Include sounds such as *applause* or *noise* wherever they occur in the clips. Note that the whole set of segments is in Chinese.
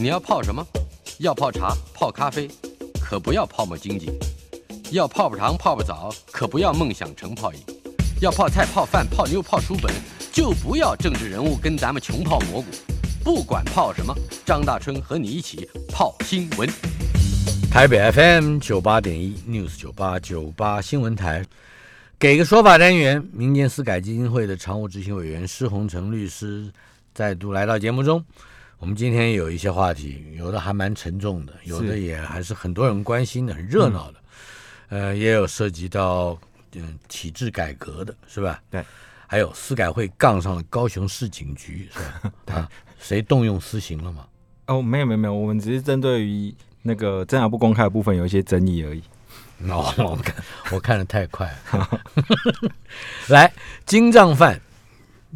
你要泡什么？要泡茶、泡咖啡，可不要泡沫经济；要泡泡糖、泡泡澡，可不要梦想成泡影；要泡菜、泡饭、泡妞、泡书本，就不要政治人物跟咱们穷泡蘑菇。不管泡什么，张大春和你一起泡新闻。台北 FM 九八点一 News 九八九八新闻台，给个说法单元，民间私改基金会的常务执行委员施洪成律师再度来到节目中。我们今天有一些话题，有的还蛮沉重的，有的也还是很多人关心的，很热闹的。呃，也有涉及到嗯体制改革的，是吧？对。还有司改会杠上了高雄市警局，是吧？*laughs* 对。谁动用私刑了吗？哦，没有没有没有，我们只是针对于。那个侦查不公开的部分有一些争议而已。*laughs* 哦，我看我看的太快了。*laughs* 来，金账犯，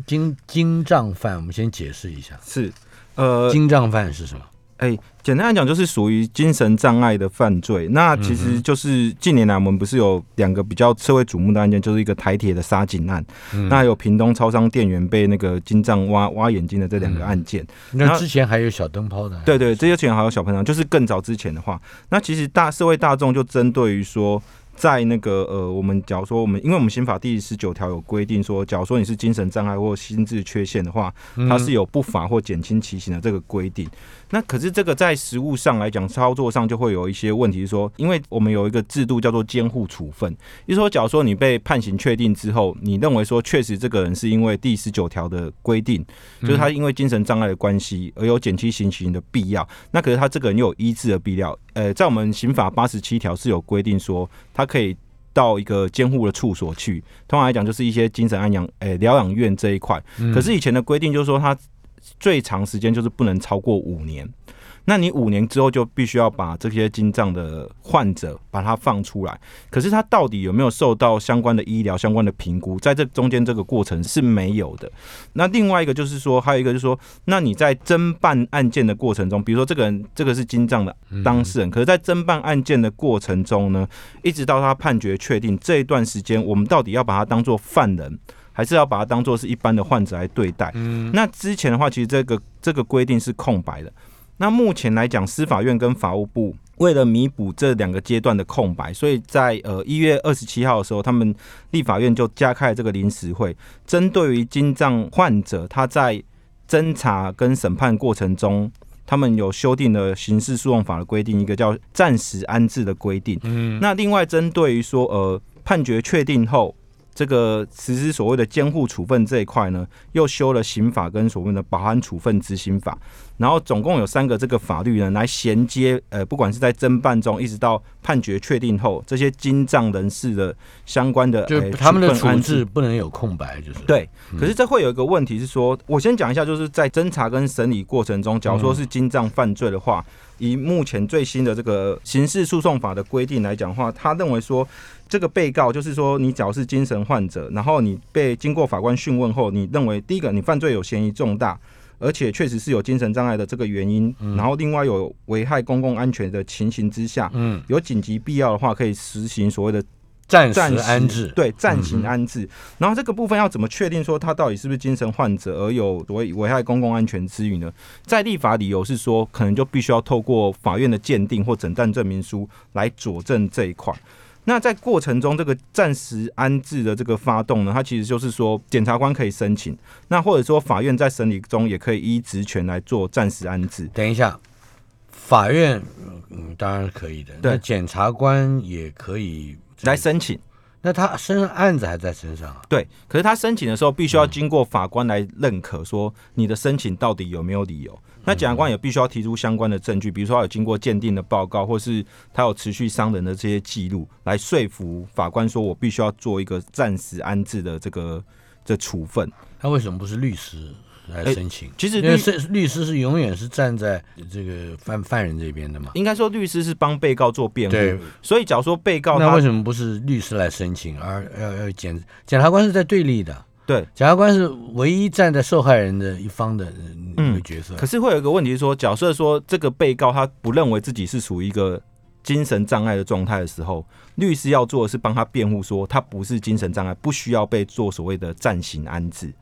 金金账犯，我们先解释一下。是，呃，精障犯是什么？哎，简单来讲，就是属于精神障碍的犯罪。那其实就是近年来我们不是有两个比较社会瞩目的案件，就是一个台铁的杀警案，那还有屏东超商店员被那个金藏挖挖眼睛的这两个案件。那之前还有小灯泡的，对对，这些前还有小喷枪，就是更早之前的话，那其实大社会大众就针对于说。在那个呃，我们假如说我们，因为我们刑法第十九条有规定说，假如说你是精神障碍或心智缺陷的话，它是有不法或减轻其刑的这个规定。那可是这个在实物上来讲，操作上就会有一些问题，是说，因为我们有一个制度叫做监护处分，就是说，假如说你被判刑确定之后，你认为说确实这个人是因为第十九条的规定，就是他因为精神障碍的关系而有减轻刑刑的必要，那可是他这个人又有医治的必要。呃，在我们刑法八十七条是有规定说，他可以到一个监护的处所去，通常来讲就是一些精神安养诶疗养院这一块。可是以前的规定就是说，他最长时间就是不能超过五年。那你五年之后就必须要把这些金藏的患者把它放出来，可是他到底有没有受到相关的医疗相关的评估，在这中间这个过程是没有的。那另外一个就是说，还有一个就是说，那你在侦办案件的过程中，比如说这个人这个是金藏的当事人，可是，在侦办案件的过程中呢，一直到他判决确定这一段时间，我们到底要把他当做犯人，还是要把它当做是一般的患者来对待？嗯，那之前的话，其实这个这个规定是空白的。那目前来讲，司法院跟法务部为了弥补这两个阶段的空白，所以在呃一月二十七号的时候，他们立法院就加开了这个临时会，针对于金藏患者，他在侦查跟审判过程中，他们有修订了刑事诉讼法的规定，一个叫暂时安置的规定。嗯，那另外针对于说呃判决确定后。这个实施所谓的监护处分这一块呢，又修了刑法跟所谓的保安处分执行法，然后总共有三个这个法律呢来衔接，呃，不管是在侦办中一直到判决确定后，这些经藏人士的相关的，就他们的处置不能有空白，就是对。可是这会有一个问题是说，我先讲一下，就是在侦查跟审理过程中，假如说是经藏犯罪的话，以目前最新的这个刑事诉讼法的规定来讲的话，他认为说。这个被告就是说，你只要是精神患者，然后你被经过法官讯问后，你认为第一个你犯罪有嫌疑重大，而且确实是有精神障碍的这个原因，然后另外有危害公共安全的情形之下，嗯，有紧急必要的话，可以实行所谓的暂时安置，对，暂行安置。然后这个部分要怎么确定说他到底是不是精神患者而有所谓危害公共安全之余呢？在立法理由是说，可能就必须要透过法院的鉴定或诊断证明书来佐证这一块。那在过程中，这个暂时安置的这个发动呢，它其实就是说，检察官可以申请，那或者说法院在审理中也可以依职权来做暂时安置。等一下，法院嗯当然可以的，对检察官也可以来申请。那他身上案子还在身上啊？对，可是他申请的时候必须要经过法官来认可，说你的申请到底有没有理由。那检察官也必须要提出相关的证据，比如说他有经过鉴定的报告，或是他有持续伤人的这些记录，来说服法官说我必须要做一个暂时安置的这个这处分。他为什么不是律师来申请？其实律师律师是永远是站在这个犯犯人这边的嘛？应该说律师是帮被告做辩护，所以假如说被告那为什么不是律师来申请，而要要检检察官是在对立的？对，检察官是唯一站在受害人的一方的一个角色。可是会有一个问题是说，假设说这个被告他不认为自己是属于一个精神障碍的状态的时候，律师要做的是帮他辩护，说他不是精神障碍，不需要被做所谓的暂行安置。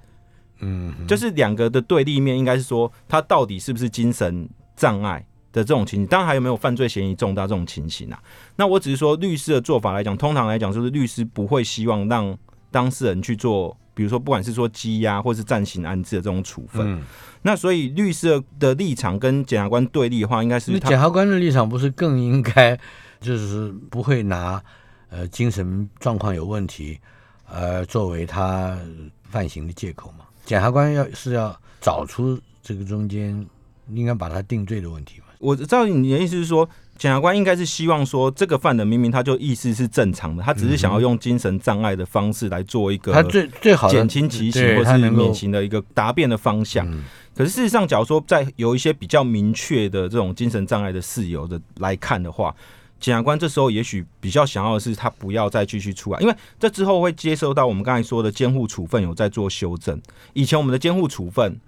嗯，就是两个的对立面，应该是说他到底是不是精神。障碍的这种情形，当然还有没有犯罪嫌疑重大这种情形啊？那我只是说律师的做法来讲，通常来讲就是律师不会希望让当事人去做，比如说不管是说羁押或是暂行安置的这种处分。嗯，那所以律师的立场跟检察官对立的话，应该是检察官的立场不是更应该就是不会拿呃精神状况有问题呃作为他犯行的借口吗？检察官要是要找出这个中间应该把他定罪的问题嘛？我知道你的意思是说，检察官应该是希望说，这个犯人明明他就意识是正常的，他只是想要用精神障碍的方式来做一个他最最好的减轻其刑或是免刑的一个答辩的方向。嗯可是事实上，假如说在有一些比较明确的这种精神障碍的事由的来看的话，检察官这时候也许比较想要的是他不要再继续出来，因为这之后会接收到我们刚才说的监护处分有在做修正。以前我们的监护处分，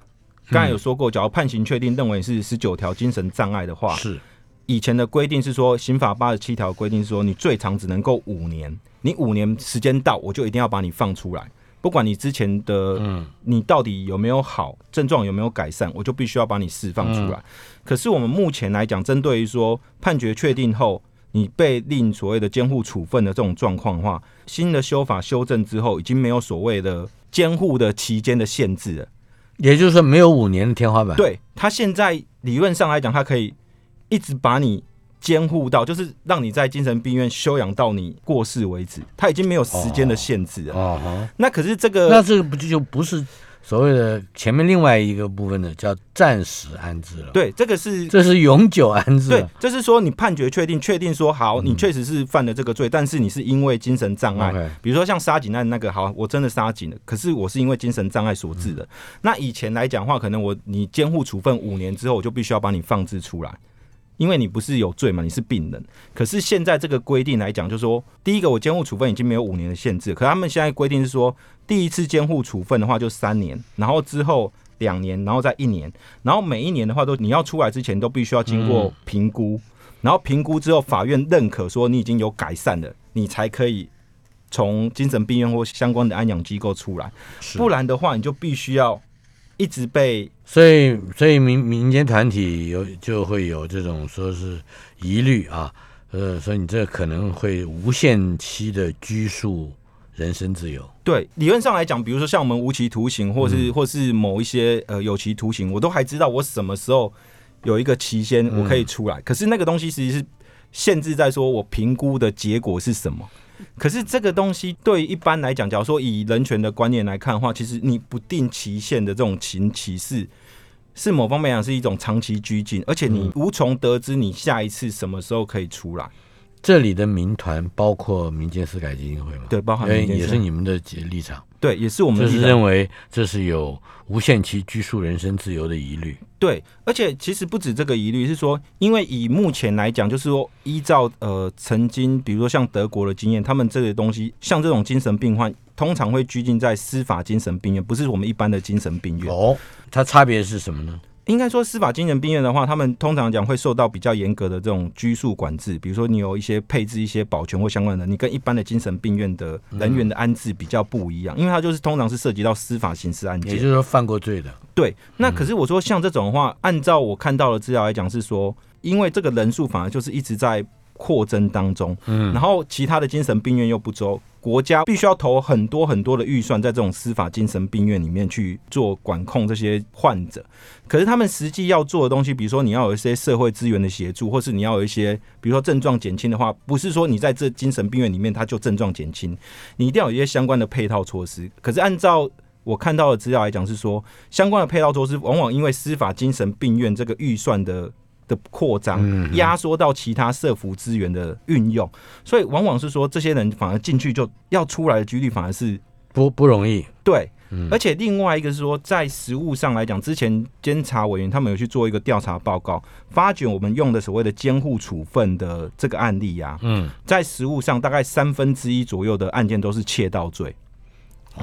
刚才有说过，假如判刑确定认为是十九条精神障碍的话，是以前的规定是说，刑法八十七条规定是说，你最长只能够五年，你五年时间到，我就一定要把你放出来，不管你之前的嗯你到底有没有好，症状有没有改善，我就必须要把你释放出来。嗯可是我们目前来讲，针对于说判决确定后，你被令所谓的监护处分的这种状况的话，新的修法修正之后，已经没有所谓的监护的期间的限制了。也就是说没有五年的天花板。，对他现在理论上来讲，他可以一直把你监护到，就是让你在精神病院休养到你过世为止，他已经没有时间的限制了。那可是这个那这个不就就不是所谓的前面另外一个部分呢叫暂时安置了？，对这个是这是永久安置对了。，就是说你判决确定，确定说好，嗯你确实是犯了这个罪，但是你是因为精神障碍，比如说像杀警案那个，好，我真的杀警了，可是我是因为精神障碍所致嗯的。那以前来讲的话，可能我你监护处分五年之后，我就必须要把你放置出来。因为你不是有罪嘛，你是病人。可是现在这个规定来讲，就是说，第一个我监护处分已经没有五年的限制，可他们现在规定是说，第一次监护处分的话就三年，然后之后两年，然后再一年，然后每一年的话都你要出来之前都必须要经过评估，然后评估之后法院认可说你已经有改善了，你才可以从精神病院或相关的安养机构出来，不然的话你就必须要一直被所以，所以民民间团体有就会有这种说是疑虑啊，呃，所以你这可能会无限期的拘束人身自由。对，理论上来讲，比如说像我们无期徒刑，或是、嗯或是某一些呃有期徒刑，我都还知道我什么时候有一个期限我可以出来。可是那个东西其实是限制在说我评估的结果是什么。可是这个东西对一般来讲，假如说以人权的观念来看的话，其实你不定期限的这种情歧视，是某方面讲是一种长期拘禁，而且你无从得知你下一次什么时候可以出来。这里的民团包括民间私改基金会吗？对，包含因为也民间司是你们的立场，对，也是我们就是认为这是有无限期拘束人身自由的疑虑。对，而且其实不止这个疑虑，是说，因为以目前来讲，就是说，依照呃曾经，比如说像德国的经验，他们这个东西，像这种精神病患，通常会拘禁在司法精神病院，不是我们一般的精神病院。哦，它差别是什么呢？应该说，司法精神病院的话，他们通常讲会受到比较严格的这种拘束管制，比如说你有一些配置一些保全或相关的，你跟一般的精神病院的人员的安置比较不一样，因为它就是通常是涉及到司法刑事案件也。就是说犯过罪的，对，那可是我说像这种的话，按照我看到的资料来讲，是说，因为这个人数反而就是一直在扩增当中，嗯然后其他的精神病院又不周，国家必须要投很多很多的预算在这种司法精神病院里面去做管控这些患者。可是他们实际要做的东西，比如说你要有一些社会资源的协助，或是你要有一些，比如说症状减轻的话，不是说你在这精神病院里面他就症状减轻，你一定要有一些相关的配套措施。可是按照我看到的资料来讲，是说相关的配套措施往往因为司法精神病院这个预算的的扩张，嗯压缩到其他社服资源的运用，所以往往是说这些人反而进去就要出来的几率反而是不不容易。对。嗯。而且另外一个是说，在实物上来讲，之前监察委员他们有去做一个调查报告，发觉我们用的所谓的监护处分的这个案例呀、嗯，在实物上大概三分之一左右的案件都是窃盗罪，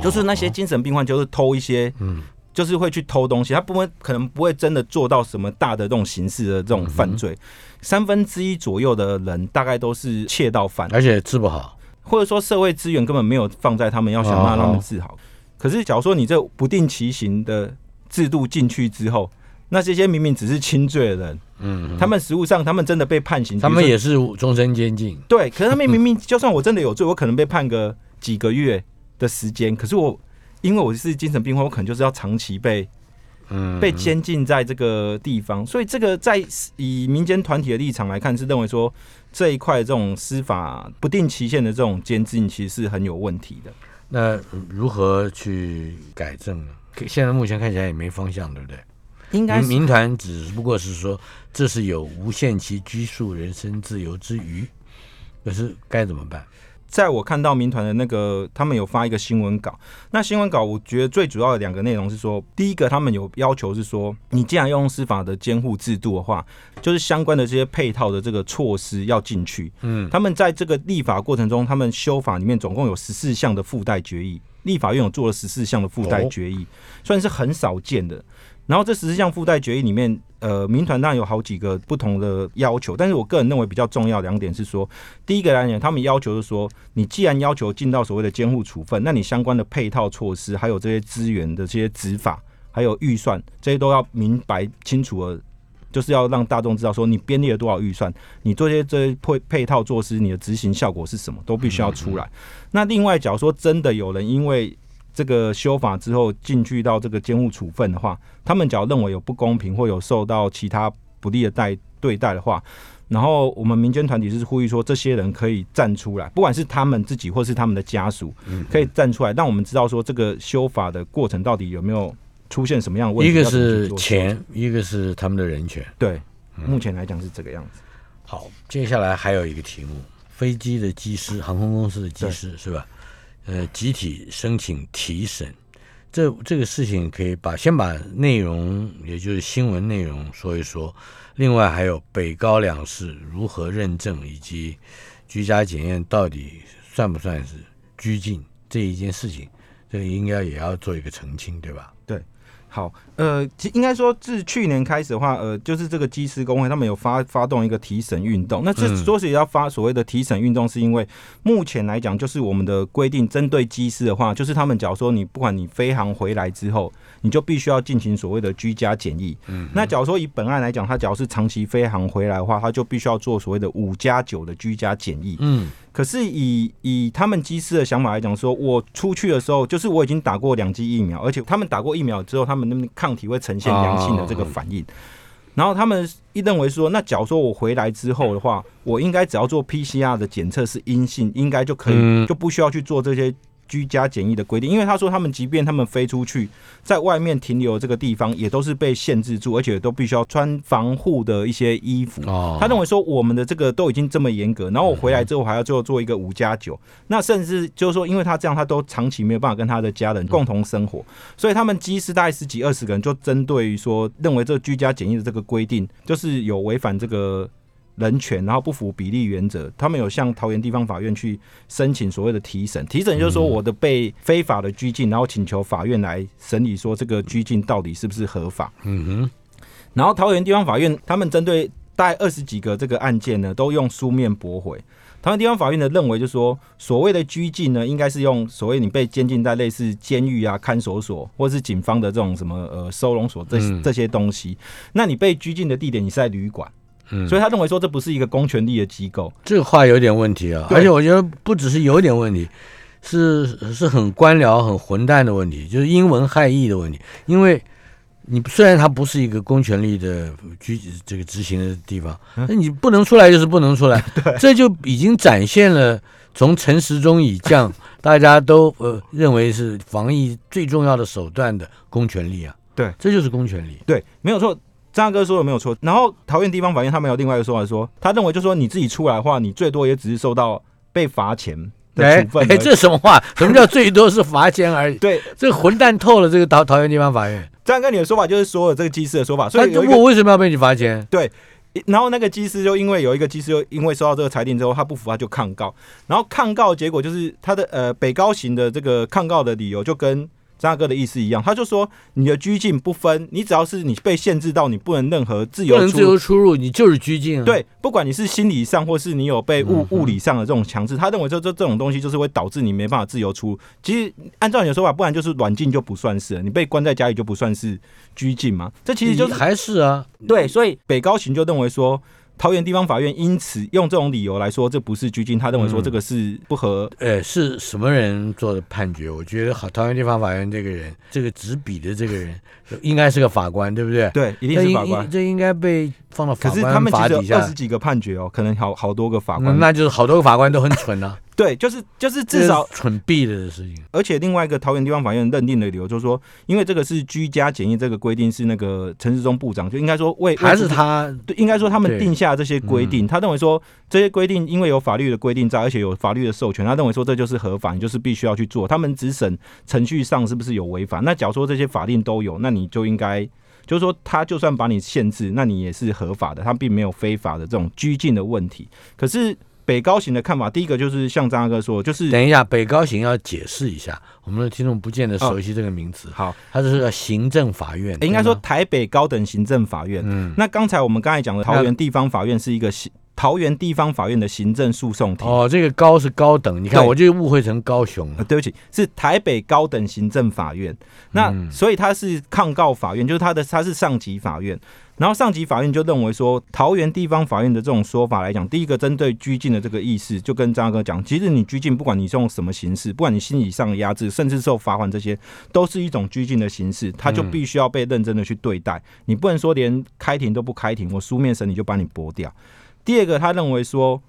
就是那些精神病患就是偷一些，嗯，就是会去偷东西，他不会可能不会真的做到什么大的这种形式的这种犯罪，三分之一左右的人大概都是窃盗犯，而且治不好。或者说社会资源根本没有放在他们要想办法让他们治好。可是假如说你这不定期刑的制度进去之后，那这些明明只是轻罪的人，嗯，他们实务上他们真的被判刑，他们也是终身监禁。对，可是他们明明 *laughs* 就算我真的有罪，我可能被判个几个月的时间，可是我因为我是精神病患，我可能就是要长期被嗯，被监禁在这个地方，所以这个在以民间团体的立场来看，是认为说这一块这种司法不定期限的这种监禁，其实是很有问题的。那如何去改正呢？可现在目前看起来也没方向，对不对？应该民团只不过是说，这是有无限期拘束人身自由之余，可是该怎么办？在我看到民团的那个，他们有发一个新闻稿。那新闻稿，我觉得最主要的两个内容是说，第一个，他们有要求是说，你既然要用司法的监护制度的话，就是相关的这些配套的这个措施要进去。嗯，他们在这个立法过程中，他们修法里面总共有十四项的附带决议，立法院有做了十四项的附带决议，算是很少见的。然后这十四项附带决议里面，呃，民团当然有好几个不同的要求，但是我个人认为比较重要两点是说，第一个来讲，他们要求是说，你既然要求进到所谓的监护处分，那你相关的配套措施，还有这些资源的这些执法，还有预算，这些都要明白清楚的，就是要让大众知道说，你编列了多少预算，你做些这些配配套措施，你的执行效果是什么，都必须要出来。那另外，假如说真的有人因为这个修法之后进去到这个监护处分的话，他们只要认为有不公平或有受到其他不利的待对待的话，然后我们民间团体是呼吁说，这些人可以站出来，不管是他们自己或是他们的家属，可以站出来，让我们知道说这个修法的过程到底有没有出现什么样的问题。一个是钱，一个是他们的人权。对，目前来讲是这个样子。好，接下来还有一个题目：飞机的机师、航空公司的机师是吧？呃，集体申请提审，这这个事情可以把先把内容，也就是新闻内容说一说。另外还有北高两市如何认证，以及居家检验到底算不算是拘禁这一件事情，这个应该也要做一个澄清，对吧？好，呃，其应该说自去年开始的话，呃，就是这个机师工会他们有发发动一个提审运动。那这嗯说是要发所谓的提审运动，是因为目前来讲，就是我们的规定针对机师的话，就是他们假如说你不管你飞航回来之后，你就必须要进行所谓的居家检疫。嗯，那假如说以本案来讲，他假如是长期飞航回来的话，他就必须要做所谓的五加九的居家检疫。嗯可是以以他们机师的想法来讲说，我出去的时候，就是我已经打过两剂疫苗，而且他们打过疫苗之后，他们那抗体会呈现阳性的这个反应。然后他们一认为说，那假如说我回来之后的话，我应该只要做 PCR 的检测是阴性，应该就可以，嗯就不需要去做这些居家检疫的规定。因为他说他们即便他们飞出去，在外面停留这个地方，也都是被限制住，而且都必须要穿防护的一些衣服。哦，他认为说我们的这个都已经这么严格，然后我回来之后还要最后做一个五加九，那甚至就是说，因为他这样，他都长期没有办法跟他的家人共同生活，所以他们机师大概十几二十个人，就针对于说认为这个居家检疫的这个规定，就是有违反这个人权，然后不符比例原则，他们有向桃园地方法院去申请所谓的提审，提审就是说我的被非法的拘禁，然后请求法院来审理说这个拘禁到底是不是合法。嗯哼，然后桃园地方法院他们针对大概二十几个这个案件呢，都用书面驳回。桃园地方法院呢认为，就是说所谓的拘禁呢，应该是用所谓你被监禁在类似监狱啊、看守所，或是警方的这种什么呃收容所这嗯这些东西。那你被拘禁的地点，你是在旅馆，嗯所以他认为说这不是一个公权力的机构。这个话有点问题啊，而且我觉得不只是有点问题，是是很官僚、很混蛋的问题，就是英文害义的问题。因为你虽然它不是一个公权力的居这个执行的地方，嗯那你不能出来就是不能出来，*laughs* 这就已经展现了从陈时中以降，*laughs* 大家都呃认为是防疫最重要的手段的公权力啊。对，这就是公权力。对，没有错。张大哥说的没有错。然后桃园地方法院他们有另外一个说法说，他认为就说你自己出来的话，你最多也只是受到被罚钱的哎哎，处分而已。*laughs* 这什么话？什么叫最多是罚钱而已？对，这个混蛋透了！这个桃桃园地方法院，张大哥你的说法就是所有这个机师的说法，所他以我为什么要被你罚钱？对然后那个机师就因为有一个机师就因为收到这个裁定之后，他不服，他就抗告。然后抗告结果就是他的呃北高行的这个抗告的理由就跟张大哥的意思一样，他就说你的拘禁不分，你只要是你被限制到你不能任何自由自由出入，你就是拘禁啊。，对，不管你是心理上或是你有被物物理上的这种强制，他认为这这这种东西就是会导致你没办法自由出入。其实按照你的说法，不然就是软禁就不算是了，你被关在家里就不算是拘禁嘛。这其实就是还是啊，对，所以北高行就认为说。桃园地方法院因此用这种理由来说，这不是拘禁，他认为说嗯这个是不合。呃，是什么人做的判决？我觉得好，桃园地方法院这个人，这个执笔的这个人，*laughs* 应该是个法官，对不对？对，一定是法官。这应该被放到法可是他官们其实法底下二十。几个判决哦，可能好好多个法官。嗯那就是好多个法官都很蠢啊，对，就是就是至少蠢毙了的事情。而且另外一个桃园地方法院认定的理由就是说，因为这个是居家检疫这个规定是那个陈时中部长就应该说为还是他对，应该说他们定下这些规定，他认为说这些规定因为有法律的规定在，而且有法律的授权，他认为说这就是合法，你就是必须要去做。他们只审程序上是不是有违法，那假如说这些法令都有，那你就应该。就是说，他就算把你限制，那你也是合法的，他并没有非法的这种拘禁的问题。可是北高行的看法，第一个就是像张大哥说，就是等一下，北高行要解释一下，我们的听众不见得哦熟悉这个名词，好，它这是行政法院，诶应该说台北高等行政法院。嗯，那刚才我们刚才讲的桃园地方法院是一个行桃园地方法院的行政诉讼庭。哦，这个高是高等，你看我就误会成高雄呃，了。对不起，是台北高等行政法院。那、嗯所以它是抗告法院，就是它的它是上级法院。然后上级法院就认为说，桃园地方法院的这种说法来讲，第一个针对拘禁的这个意思，就跟张哥讲，其实你拘禁，不管你是用什么形式，不管你心理上的压制，甚至受罚款这些，都是一种拘禁的形式，他就必须要被认真的去对待。你不能说连开庭都不开庭，我书面审理就把你驳掉。第二个，他认为说，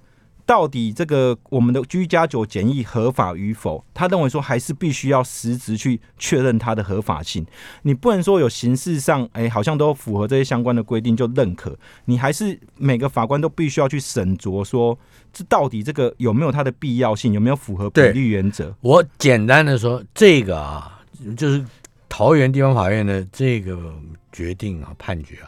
到底这个我们的居家酒检疫合法与否？他认为说还是必须要实质去确认它的合法性。你不能说有形式上，哎、好像都符合这些相关的规定就认可，你还是每个法官都必须要去审酌说，这到底这个有没有它的必要性，有没有符合比例原则？我简单的说，这个啊，就是桃园地方法院的这个决定啊、判决啊，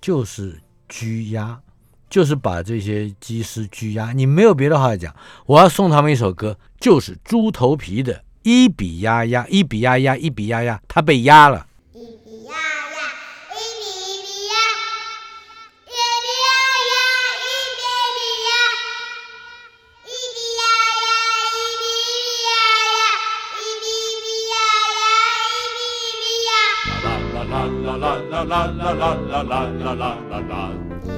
就是拘押，就是把这些机师拘押。你没有别的话讲，我要送他们一首歌，就是猪头皮的《一笔压压》，一笔压压，一笔压压，他被压了。一比呀呀，一比一比呀，一比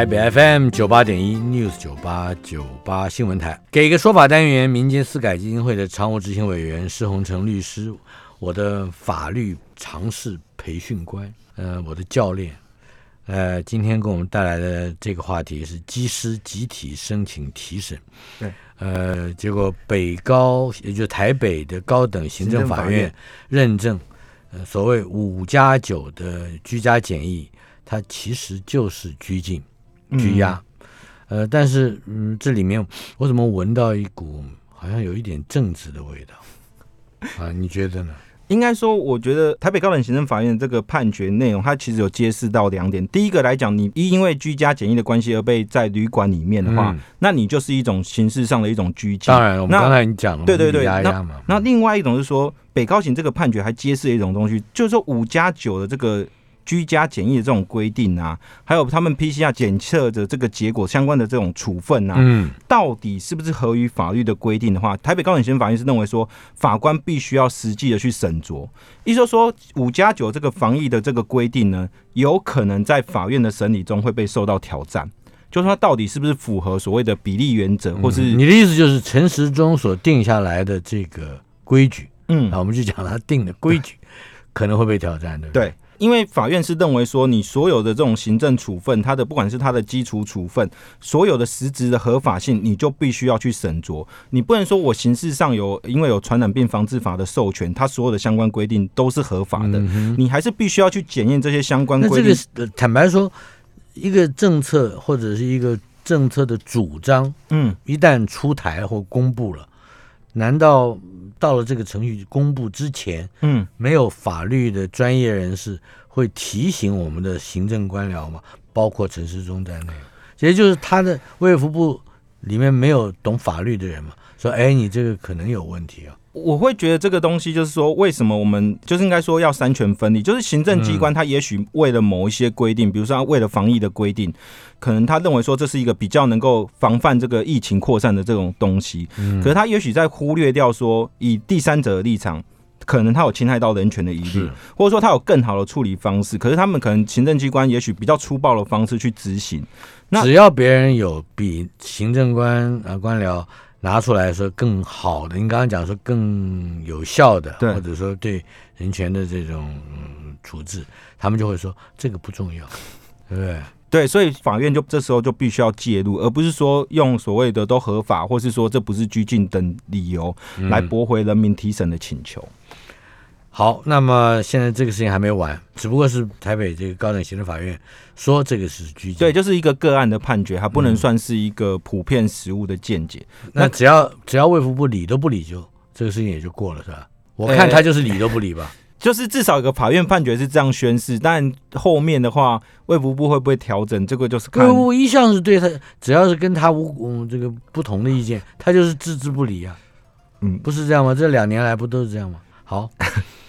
台北 FM 九八点一 News 九八九八新闻台，给个说法单元，民间私改基金会的常务执行委员施洪成律师，我的法律常识培训官，呃，我的教练，呃，今天给我们带来的这个话题是机师集体申请提审，对，呃，结果北高也就是台北的高等行政法院行政法院。认证，呃，所谓五加九的居家检疫，它其实就是拘禁。拘押。呃，但是嗯，这里面我怎么闻到一股好像有一点政治的味道啊？你觉得呢？应该说，我觉得台北高等行政法院这个判决内容，它其实有揭示到两点。第一个来讲，你因为居家检疫的关系而被在旅馆里面的话，嗯那你就是一种形式上的一种拘禁。当然，我们那刚才已经讲了，对对对压压嘛。那另外一种是说，北高行这个判决还揭示了一种东西，就是说五加九的这个居家检疫的这种规定啊，还有他们 PCR 检测的这个结果相关的这种处分啊，嗯，到底是不是合于法律的规定的话，台北高等行政法院是认为说，法官必须要实际的去审酌。意思就是说，五加九这个防疫的这个规定呢，有可能在法院的审理中会被受到挑战。就是说，它到底是不是符合所谓的比例原则，或是你的意思就是陈时中所定下来的这个规矩嗯啊，我们就讲他定的规矩可能会被挑战，对不对？对，因为法院是认为说，你所有的这种行政处分，它的不管是它的基础处分，所有的实质的合法性，你就必须要去审酌。你不能说我形式上有因为有传染病防治法的授权，它所有的相关规定都是合法的，你还是必须要去检验这些相关那规定。这个坦白说，一个政策或者是一个政策的主张，嗯，一旦出台或公布了，难道到了这个程序公布之前，嗯，没有法律的专业人士会提醒我们的行政官僚嘛？包括陈世忠在内，也就是他的卫福部里面没有懂法律的人嘛，说，哎，你这个可能有问题啊。我会觉得这个东西就是说，为什么我们就是应该说要三权分立？就是行政机关他也许为了某一些规定，比如说它为了防疫的规定，可能他认为说这是一个比较能够防范这个疫情扩散的这种东西，可是他也许在忽略掉说，以第三者的立场。可能他有侵害到人权的疑虑，或者说他有更好的处理方式，可是他们可能行政机关也许比较粗暴的方式去执行。那只要别人有比行政官啊官僚拿出来说更好的，你刚刚讲说更有效的，或者说对人权的这种、嗯、处置，他们就会说这个不重要，*laughs* 对不对？对，所以法院就这时候就必须要介入，而不是说用所谓的都合法，或是说这不是拘禁等理由来驳回人民提审的请求。好，那么现在这个事情还没完，只不过是台北这个高等行政法院说这个是拘禁，对，就是一个个案的判决，它不能算是一个普遍实务的见解。那只要只要卫福部理都不理就，这个事情也就过了，是吧？我看他就是理都不理吧。*laughs* 就是至少有个法院判决是这样宣示，但后面的话，卫福部会不会调整，这个就是看卫。部一向是对他，只要是跟他无嗯这个不同的意见，他就是置之不理啊。嗯不是这样吗？这两年来不都是这样吗？好，*laughs*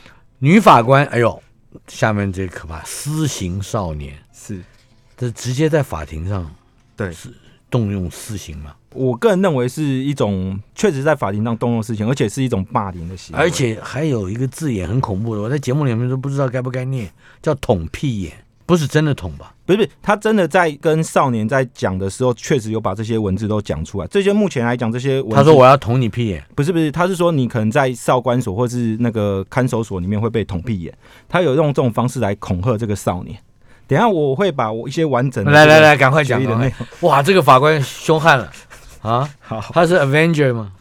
女法官，哎呦，下面这可怕，私刑少年，是。这直接在法庭上对。是，动用私刑嘛？我个人认为是一种确实在法庭上动用私刑，而且是一种霸凌的行为，而且还有一个字眼很恐怖的，我在节目里面都不知道该不该念，叫捅屁眼，不是真的捅吧？不是不是，他真的在跟少年在讲的时候，确实有把这些文字都讲出来。这些目前来讲，这些他说我要捅你屁眼，不是不是，他是说你可能在少管所或是那个看守所里面会被捅屁眼，他有用这种方式来恐吓这个少年。等一下我会把我一些完整的来来来，赶快讲决议的内容。哇，这个法官凶悍了啊！*laughs* 好他是 Avenger 吗？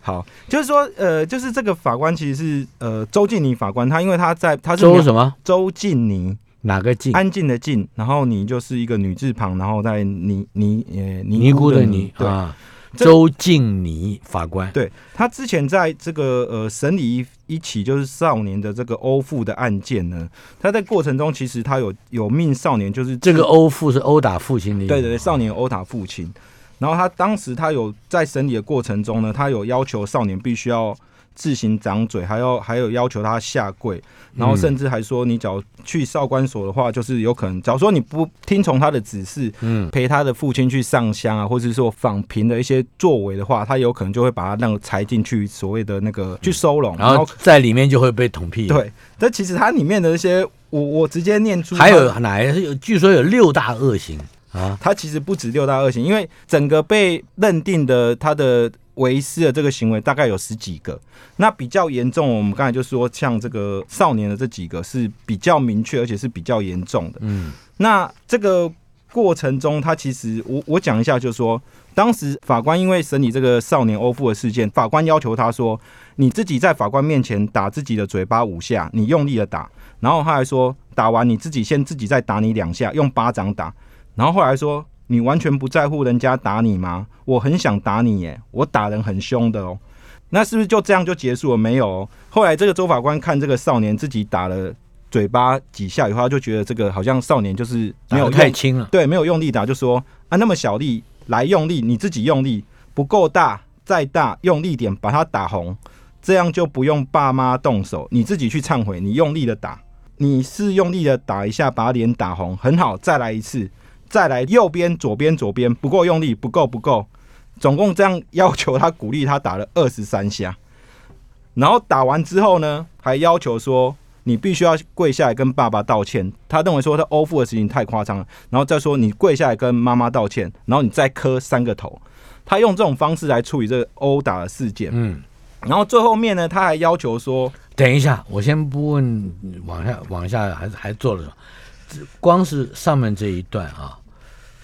好，就是说呃，就是这个法官其实是呃周静妮法官，他因为他在他是周什么？周静妮，哪个静？安静的静，然后你就是一个女字旁，然后在尼尼呃尼尼姑的尼对。啊，周静妮法官。对他之前在这个呃审理一一起就是少年的这个殴父的案件呢，他在过程中其实他有有命少年就是这个殴父是殴打父亲的。对对对，少年殴打父亲，然后他当时他有在审理的过程中呢，他有要求少年必须要自行掌嘴，还要还有要求他下跪，然后甚至还说你只要去少管所的话，就是有可能，假如说你不听从他的指示，嗯，陪他的父亲去上香啊，或者是说访贫的一些作为的话，他有可能就会把他那个裁进去所谓的那个去收容，然后在里面就会被捅屁。，对，但其实它里面的一些，我我直接念出，还有哪一有？据说有六大恶行啊。它其实不止六大恶行，因为整个被认定的他的违失的这个行为大概有十几个。那比较严重，我们刚才就说像这个少年的这几个是比较明确，而且是比较严重的。嗯，那这个过程中，他其实我我讲一下，就是说，当时法官因为审理这个少年欧父的事件，法官要求他说，你自己在法官面前打自己的嘴巴五下，你用力的打，然后他还说，打完你自己先自己再打你两下，用巴掌打，然后后来说，你完全不在乎人家打你吗？我很想打你耶，我打人很凶的哦。那是不是就这样就结束了？没有哦。后来这个周法官看这个少年自己打了嘴巴几下以后，他就觉得这个好像少年就是没有太用轻了。对，没有用力打，就说啊，那么小力来用力，你自己用力不够大，再大用力点把它打红，这样就不用爸妈动手，你自己去忏悔，你用力的打。你是用力的打一下，把脸打红，很好，再来一次，再来右边、左边、左边，不够用力，不够，不够，总共这样要求他鼓励他打了二十三下，然后打完之后呢，还要求说你必须要跪下来跟爸爸道歉。他认为说他欧付的事情太夸张了，然后再说你跪下来跟妈妈道歉，然后你再磕三个头。他用这种方式来处理这个殴打的事件。嗯，然后最后面呢，他还要求说，等一下，我先不问往下往下还还做了什么，只光是上面这一段啊，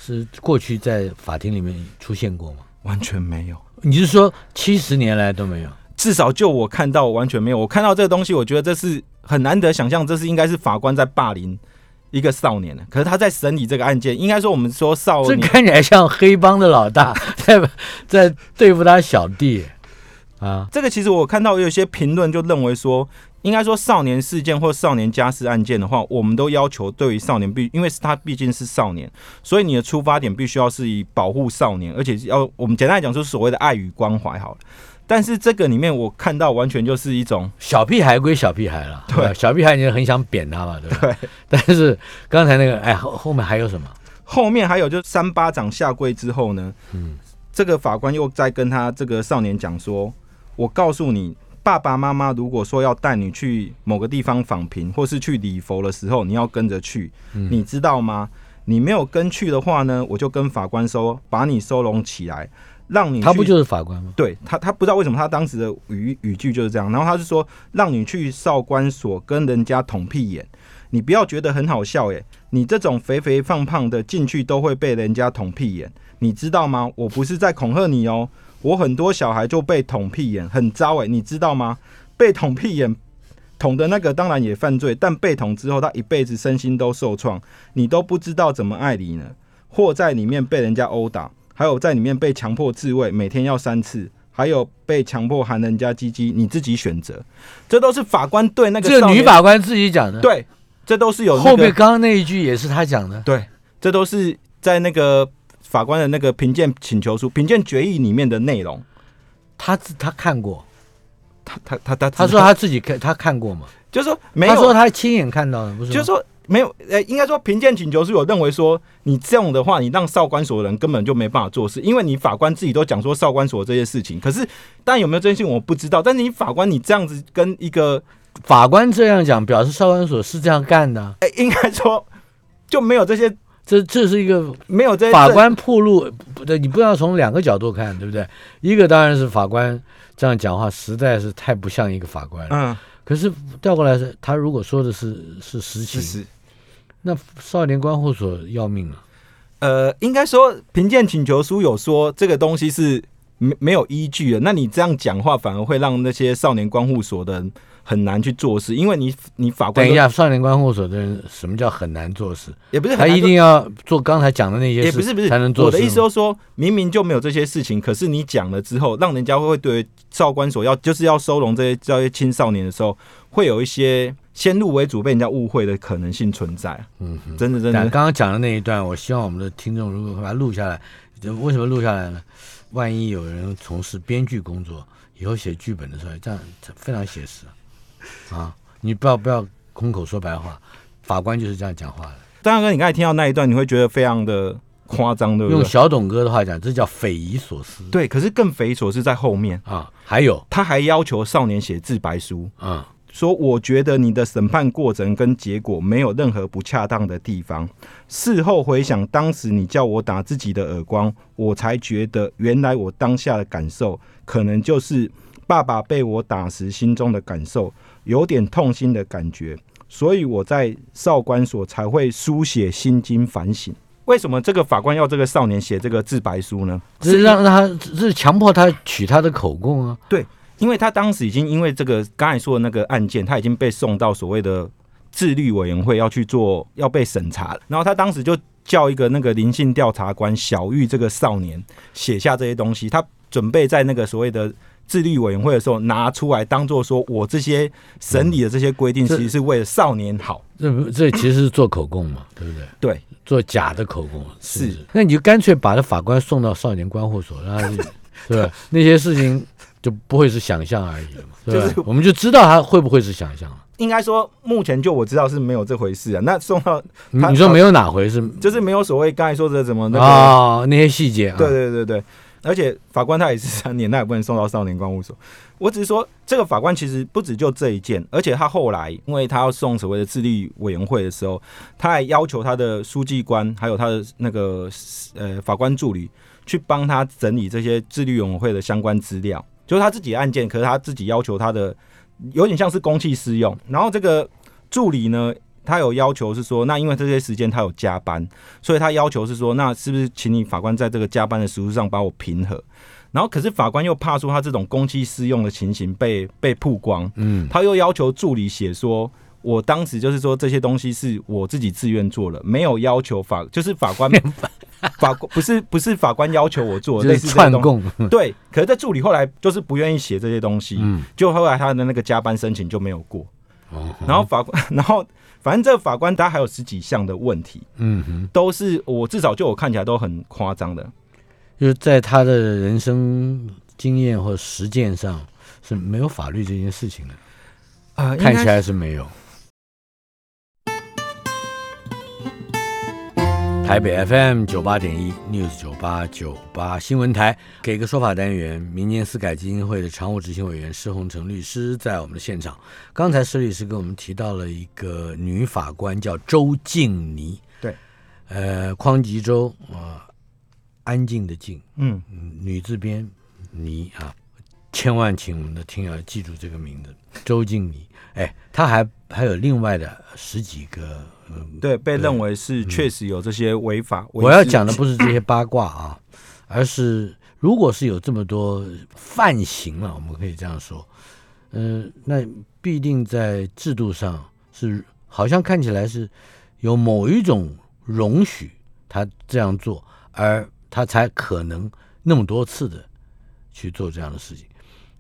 是过去在法庭里面出现过吗？完全没有。你是说七十年来都没有？至少就我看到完全没有。我看到这个东西，我觉得这是很难得想象，这是应该是法官在霸凌一个少年的。可是他在审理这个案件，应该说我们说少这年看起来像黑帮的老大在在对付他小弟啊。这个其实我看到有些评论就认为说，应该说少年事件或少年家事案件的话，我们都要求对于少年必，因为是他毕竟是少年，所以你的出发点必须要是以保护少年，而且要我们简单来讲，就是所谓的爱与关怀好了。但是这个里面我看到完全就是一种小屁孩归小屁孩了，对小屁孩你就很想扁他嘛，对吧？对。但是刚才那个，哎，后后面还有什么？后面还有就是三巴掌下跪之后呢，嗯这个法官又在跟他这个少年讲说：“我告诉你，爸爸妈妈如果说要带你去某个地方访贫，或是去礼佛的时候，你要跟着去，嗯你知道吗？你没有跟去的话呢，我就跟法官说，把你收容起来，让你去他不就是法官吗？对他，他不知道为什么他当时的语语句就是这样，然后他是说让你去少管所跟人家捅屁眼，你不要觉得很好笑耶，你这种肥肥胖胖的进去都会被人家捅屁眼，你知道吗？我不是在恐吓你哦，我很多小孩就被捅屁眼，很糟诶，你知道吗？被捅屁眼。捅的那个当然也犯罪，但被捅之后，他一辈子身心都受创，你都不知道怎么爱你呢？或在里面被人家殴打，还有在里面被强迫自慰，每天要三次，还有被强迫含人家鸡鸡，你自己选择。这都是法官对那个这个女法官自己讲的。，对，这都是有、那后面刚刚那一句也是他讲的。对，这都是在那个法官的那个评鉴请求书、评鉴决议里面的内容。他自他看过，他他他他他说他自己看他看过嘛？就是说没有，他说他亲眼看到的，不是？就是说没有，呃，应该说评鉴请求书有认为说，你这样的话，你让少管所的人根本就没办法做事，因为你法官自己都讲说少管所这些事情，可是但有没有真信我不知道，但是你法官你这样子跟一个，法官这样讲，表示少管所是这样干的啊。哎、应该说就没有这些，这这是一个没有在法官铺路，不对，你不要从两个角度看，对不对？一个当然是法官这样讲话实在是太不像一个法官了。嗯，可是调过来是，他如果说的是是实情。那少年观护所要命了。呃，应该说评鉴请求书有说这个东西是没没有依据的，那你这样讲话反而会让那些少年观护所的人很难去做事，因为你你法官等一下，少年观护所的人什么叫很难做事？也不是他很难做一定要做刚才讲的那些事，也不是不是才能做事。我的意思就是说，明明就没有这些事情，可是你讲了之后，让人家会对少管所要就是要收容这些这些青少年的时候，会有一些先入为主被人家误会的可能性存在。嗯哼。真的真的，但刚刚讲的那一段，我希望我们的听众如果把它录下来，为什么录下来呢？万一有人从事编剧工作，以后写剧本的时候，这样非常写实 *laughs* 啊！你不要不要空口说白话，法官就是这样讲话的。张大哥，你刚才听到那一段，你会觉得非常的夸张，对不对？用小董哥的话讲，这叫匪夷所思对，可是更匪夷所思在后面，啊！还有他还要求少年写自白书，啊，说我觉得你的审判过程跟结果没有任何不恰当的地方。事后回想，当时你叫我打自己的耳光，我才觉得原来我当下的感受，可能就是爸爸被我打时心中的感受，有点痛心的感觉。所以我在少管所才会书写心经反省。为什么这个法官要这个少年写这个自白书呢？是让让他是强迫他取他的口供啊！对因为他当时已经因为这个刚才说的那个案件，他已经被送到所谓的自律委员会要去做要被审查了，然后他当时就叫一个那个灵性调查官小玉这个少年写下这些东西，他准备在那个所谓的。自律委员会的时候拿出来当做说，我这些审理的这些规定，其实是为了少年好。这不这其实是做口供嘛，对不对？对，做假的口供是那你就干脆把这法官送到少年观护所，让他去，*laughs* 对吧？那些事情就不会是想象而已了嘛，*laughs* 对吧就是我们就知道他会不会是想象了。应该说目前就我知道是没有这回事啊。那送到你你说没有哪回事就是没有所谓刚才说的怎么那个，啊、那些细节啊，对对对对，而且法官他也是 *laughs* 三年，他也不能送到少年观护所。我只是说，这个法官其实不止就这一件，而且他后来因为他要送所谓的智力委员会的时候，他还要求他的书记官还有他的那个呃法官助理去帮他整理这些智力委员会的相关资料，就是他自己案件，可是他自己要求他的有点像是公器私用。然后这个助理呢，他有要求是说，那因为这些时间他有加班，所以他要求是说，那是不是请你法官在这个加班的时数上把我平和？然后可是法官又怕说他这种公器私用的情形被被曝光，嗯，他又要求助理写说。我当时就是说这些东西是我自己自愿做的，没有要求法，就是法官 *laughs* 法官不是不是法官要求我做的，*laughs* 类似串供，对，可是这助理后来就是不愿意写这些东西，嗯，就后来他的那个加班申请就没有过。哦然后法官，*laughs* 然后反正这个法官他还有十几项的问题，嗯哼，都是我至少就我看起来都很夸张的。就是在他的人生经验或实践上是没有法律这件事情的，啊、看起来是没有。台北 FM 九八点一 News 九八九八新闻台，给个说法单元，民间司改基金会的常务执行委员施洪成律师在我们的现场。刚才施律师跟我们提到了一个女法官叫周静妮，对，呃，匡吉州啊、安静的静，嗯，嗯女字边妮啊，千万请我们的听友记住这个名字，周静妮。哎，她还还有另外的十几个，嗯，对，被认为是确实有这些违法。我要讲的不是这些八卦啊，而是如果是有这么多犯行了，我们可以这样说，嗯、那必定在制度上是好像看起来是有某一种容许他这样做，而他才可能那么多次的去做这样的事情，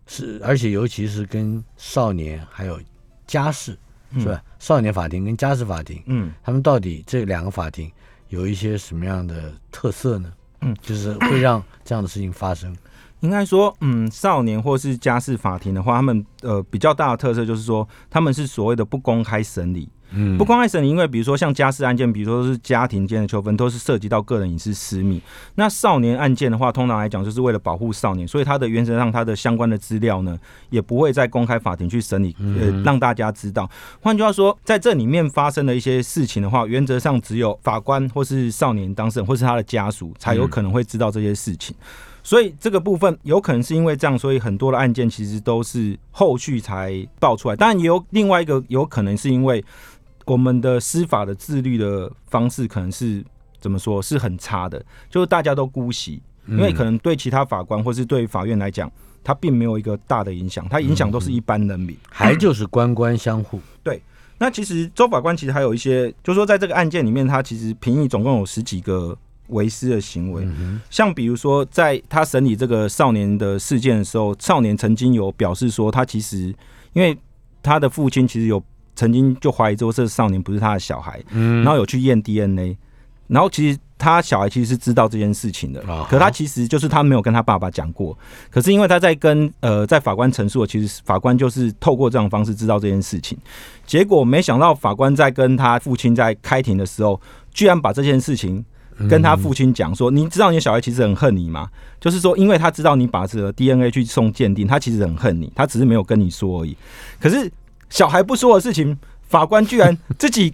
是而且尤其是跟少年还有家事是吧？少年法庭跟家事法庭，嗯，他们到底这两个法庭有一些什么样的特色呢？嗯，就是会让这样的事情发生。*coughs* 应该说，嗯，少年或是家事法庭的话，他们呃比较大的特色就是说，他们是所谓的不公开审理。嗯不公开审理，因为比如说像家事案件，比如说是家庭间的纠纷，都是涉及到个人隐私私密。那少年案件的话，通常来讲就是为了保护少年，所以他的原则上他的相关的资料呢，也不会在公开法庭去审理，呃，让大家知道。换句话说，在这里面发生的一些事情的话，原则上只有法官或是少年当事人或是他的家属才有可能会知道这些事情。所以这个部分有可能是因为这样，所以很多的案件其实都是后续才爆出来。当然，也有另外一个有可能是因为我们的司法的自律的方式可能是怎么说是很差的，就是大家都姑息，因为可能对其他法官或是对法院来讲，它并没有一个大的影响，它影响都是一般人民。还就是官官相护。*clears throat* 对。那其实周法官其实还有一些，就是说在这个案件里面，他其实评议总共有十几个违私的行为，嗯像比如说在他审理这个少年的事件的时候，少年曾经有表示说，他其实因为他的父亲其实有曾经就怀疑说这少年不是他的小孩，嗯然后有去验 DNA，然后其实他小孩其实是知道这件事情的啊，可他其实就是他没有跟他爸爸讲过，可是因为他在跟呃在法官陈述的，其实法官就是透过这种方式知道这件事情，结果没想到法官在跟他父亲在开庭的时候，居然把这件事情跟他父亲讲说，你知道你的小孩其实很恨你吗？就是说，因为他知道你把这个 DNA 去送鉴定，他其实很恨你，他只是没有跟你说而已。可是小孩不说的事情，法官居然 *laughs* 自己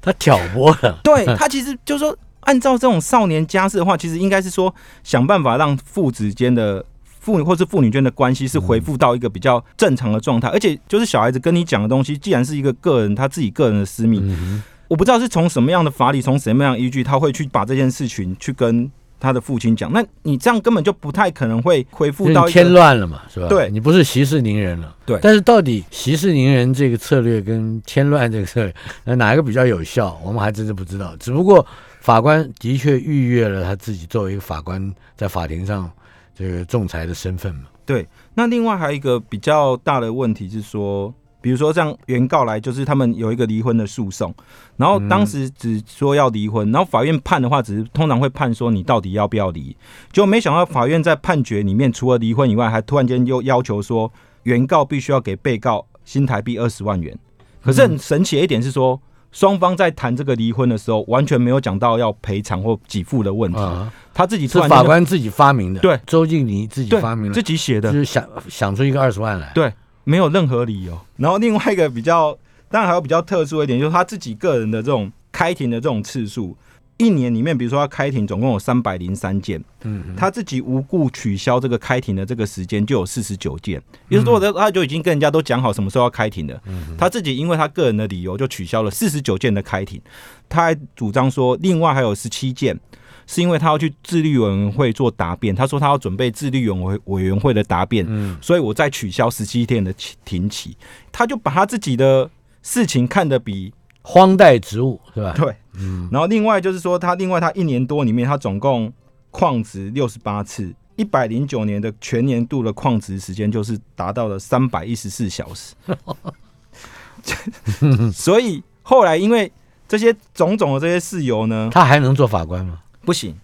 他挑拨了，对他其实就是说，按照这种少年家事的话，其实应该是说想办法让父子间的父女或是父女间的关系是恢复到一个比较正常的状态，而且就是小孩子跟你讲的东西，既然是一个个人他自己个人的私密，嗯我不知道是从什么样的法理，从什么样的依据，他会去把这件事情去跟他的父亲讲。那你这样根本就不太可能会恢复到，添乱了嘛，是吧？对你不是息事宁人了。对但是到底息事宁人这个策略跟添乱这个策略，那哪一个比较有效？我们还真是不知道。只不过法官的确逾越了他自己作为一个法官在法庭上这个仲裁的身份嘛。对。那另外还有一个比较大的问题是说，比如说像原告来，就是他们有一个离婚的诉讼，然后当时只说要离婚，然后法院判的话，只是通常会判说你到底要不要离，就没想到法院在判决里面，除了离婚以外，还突然间又要求说原告必须要给被告新台币二十万元。可是很神奇的一点是说，双方在谈这个离婚的时候，完全没有讲到要赔偿或给付的问题，啊，他自己突是然间就法官自己发明的，对，周静怡自己发明的，自己写的。就，是想想出一个二十万来，对，没有任何理由。然后另外一个比较，当然还有比较特殊的一点，就是他自己个人的这种开庭的这种次数，一年里面，比如说他开庭总共有三百零三件，嗯，他自己无故取消这个开庭的这个时间就有四十九件，也就是说，他他就已经跟人家都讲好什么时候要开庭了，他自己因为他个人的理由就取消了四十九件的开庭，他还主张说，另外还有十七件。是因为他要去自律委员会做答辩，他说他要准备自律委员委员会的答辩，嗯所以我再取消十七天的期庭期，他就把他自己的事情看得比荒诞植物是吧？对，嗯，然后另外就是说，他另外他一年多里面，他总共旷职六十八次，一百零九年的全年度的旷职时间就是达到了三百一十四小时 *laughs* *laughs* 所以后来因为这些种种的这些事由呢，他还能做法官吗？不行，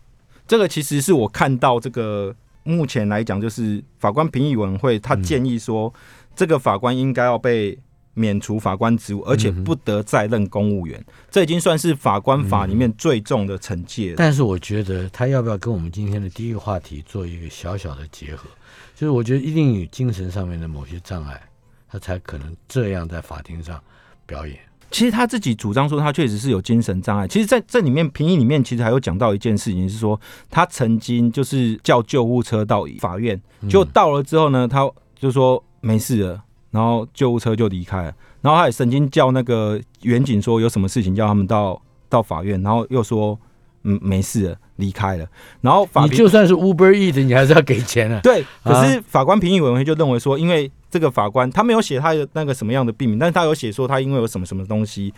这个其实是我看到这个目前来讲，就是法官评议委员会他建议说，这个法官应该要被免除法官职务，而且不得再任公务员。这已经算是法官法里面最重的惩戒了。但是我觉得他要不要跟我们今天的第一个话题做一个小小的结合？就是我觉得一定有精神上面的某些障碍，他才可能这样在法庭上表演。其实他自己主张说他确实是有精神障碍。其实在这里面评议里面，其实还有讲到一件事情，是说他曾经就是叫救护车到法院，就到了之后呢，他就说没事了，然后救护车就离开了。然后他也曾经叫那个远景说有什么事情叫他们到到法院，然后又说嗯没事了，离开了。然后法庭你就算是 Uber Eat，你还是要给钱啊。*laughs* 对，可啊是法官评议委员会就认为说，因为这个法官他没有写他的那个什么样的病名，但是他有写说他因为有什么什么东西。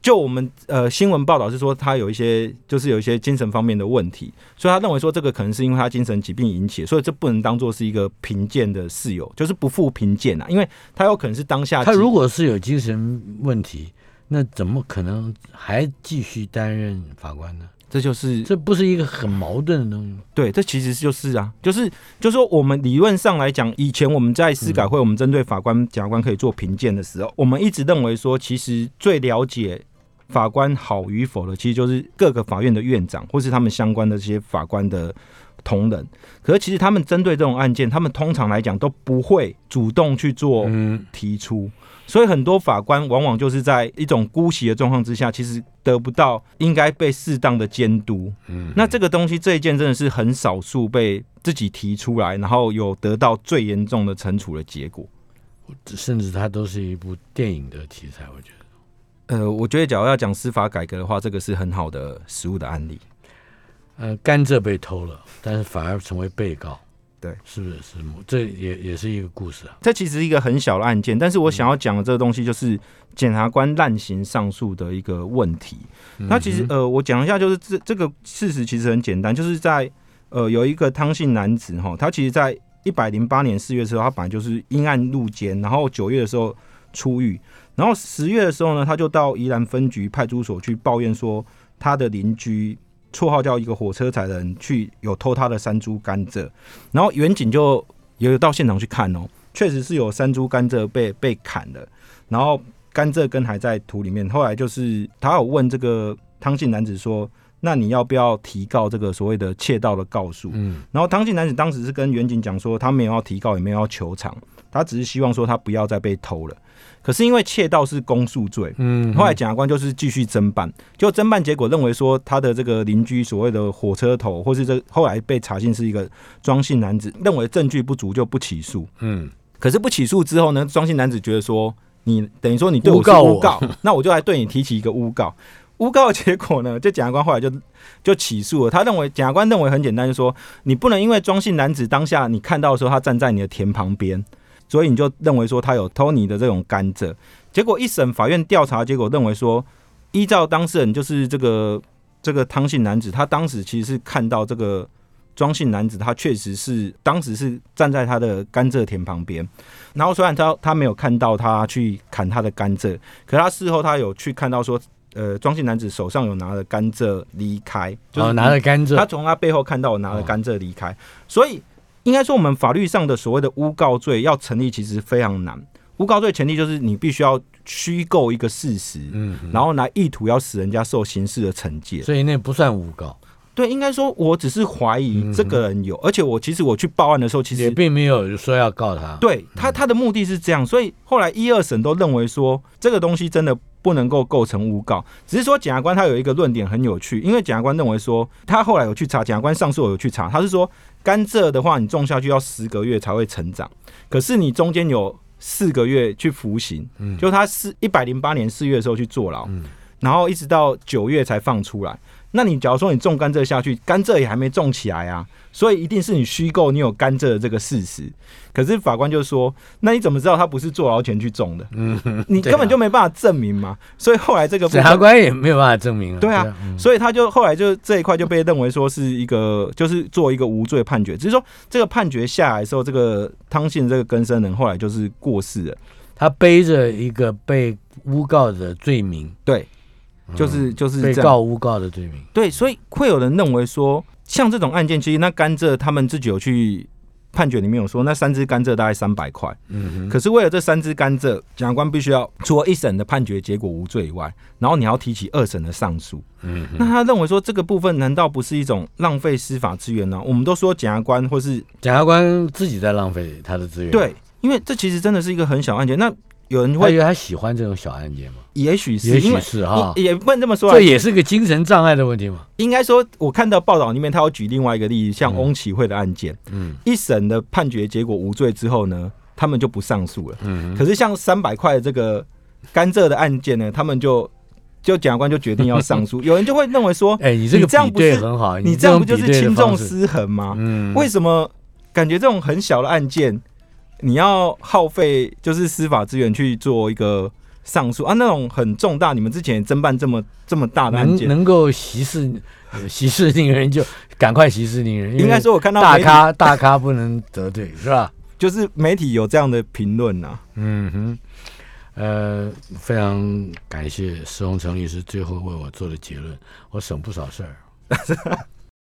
就我们呃新闻报道是说他有一些就是有一些精神方面的问题，所以他认为说这个可能是因为他精神疾病引起的，所以这不能当做是一个贫贱的室友，就是不负贫贱啊，因为他有可能是当下他如果是有精神问题，那怎么可能还继续担任法官呢？这就是这不是一个很矛盾的东西吗？对，这其实就是啊，就是就是说，我们理论上来讲，以前我们在司改会，我们针对法官、检察官可以做评鉴的时候，我们一直认为说，其实最了解法官好与否的，其实就是各个法院的院长，或是他们相关的这些法官的同仁。可是其实他们针对这种案件，他们通常来讲都不会主动去做嗯，提出，所以很多法官往往就是在一种姑息的状况之下，其实得不到应该被适当的监督。嗯那这个东西这一件真的是很少数被自己提出来，然后有得到最严重的惩处的结果。甚至它都是一部电影的题材，我觉得。呃，我觉得假如要讲司法改革的话，这个是很好的实物的案例。呃，甘蔗被偷了，但是反而成为被告，对，是不是？是这也也是一个故事啊。这其实是一个很小的案件，但是我想要讲的这个东西就是检察官滥行上诉的一个问题。那其实呃，我讲一下，就是这这个事实其实很简单，就是在呃有一个汤姓男子哈，他其实在一百零八年四月的时候，他本来就是阴暗入监，然后九月的时候出狱，然后十月的时候呢，他就到宜兰分局派出所去抱怨说，他的邻居绰号叫一个火车仔的人去有偷他的山猪甘蔗，然后远景就也有到现场去看哦，确实是有山猪甘蔗被被砍了，然后甘蔗根还在土里面。后来就是他有问这个汤姓男子说：“那你要不要提告这个所谓的窃盗的告诉？”嗯然后汤姓男子当时是跟远景讲说，他没有要提告，也没有要求偿，他只是希望说他不要再被偷了。可是因为窃盗是公诉罪，嗯，后来检察官就是继续侦办，就侦办结果认为说他的这个邻居所谓的火车头，或是这后来被查信是一个庄姓男子，认为证据不足就不起诉。嗯可是不起诉之后呢，庄姓男子觉得说你等于说你对我是诬告诬告，*laughs* 那我就来对你提起一个诬告。诬告的结果呢，就检察官后来就就起诉了。他认为检察官认为很简单，就说你不能因为庄姓男子当下你看到的时候他站在你的田旁边，所以你就认为说他有偷你的这种甘蔗。结果一审法院调查结果认为说，依照当事人就是这个这个汤姓男子，他当时其实是看到这个庄姓男子他确实是当时是站在他的甘蔗田旁边，然后虽然他他没有看到他去砍他的甘蔗，可他事后他有去看到说，呃，庄姓男子手上有拿着甘蔗离开，就是哦，拿着甘蔗，他从他背后看到我拿着甘蔗离开，所以应该说我们法律上的所谓的诬告罪要成立，其实非常难。诬告罪前提就是你必须要虚构一个事实，嗯，然后来意图要使人家受刑事的惩戒。所以那不算诬告，对，应该说我只是怀疑这个人有，而且我其实我去报案的时候，其实也并没有说要告他。对他他的目的是这样，所以后来一二审都认为说这个东西真的不能够构成诬告，只是说检察官他有一个论点很有趣，因为检察官认为说他后来有去查，检察官上诉有去查，他是说甘蔗的话你种下去要十个月才会成长，可是你中间有四个月去服刑，嗯就他是一百零八年四月的时候去坐牢，嗯然后一直到九月才放出来。那你假如说你种甘蔗下去，甘蔗也还没种起来啊，所以一定是你虚构你有甘蔗的这个事实。可是法官就说，那你怎么知道他不是坐牢前去种的？嗯，你根本就没办法证明嘛。所以后来这个部检察，官也没有办法证明啊。对啊嗯所以他就后来就这一块就被认为说是一个，就是做一个无罪判决。只是说这个判决下来的时候，这个汤信这个更生人后来就是过世了。他背着一个被诬告的罪名，对，就是就是嗯被。告诬告的罪名。对，所以会有人认为说，像这种案件，其实那甘蔗他们自己有去判决里面有说，那三支甘蔗大概三百块。嗯哼，可是为了这三支甘蔗，检察官必须要除了一审的判决结果无罪以外，然后你要提起二审的上诉。嗯哼，那他认为说这个部分难道不是一种浪费司法资源呢？我们都说检察官或是检察官自己在浪费他的资源。，对，因为这其实真的是一个很小案件。那有人会，他以为他喜欢这种小案件吗？也许是也许因为是哈，也也不能这么说啊这，也是个精神障碍的问题嘛。应该说，我看到报道里面，他有举另外一个例子，像嗯翁启慧的案件，嗯一审的判决结果无罪之后呢，他们就不上诉了。嗯，可是像三百块的这个甘蔗的案件呢，他们就就检察官就决定要上诉。*laughs* 有人就会认为说，哎，你这个这样不是很好，你这样不就是轻重？失衡吗？嗯，为什么感觉这种很小的案件，你要耗费就是司法资源去做一个上诉啊？那种很重大，你们之前也侦办这么这么大的案件，能能够息事呃息事宁人就赶快息事宁人，应该说我看到大咖 *laughs* 大咖不能得罪是吧？就是媒体有这样的评论呐。嗯哼，呃，非常感谢石宏成律师最后为我做的结论，我省不少事儿。*laughs*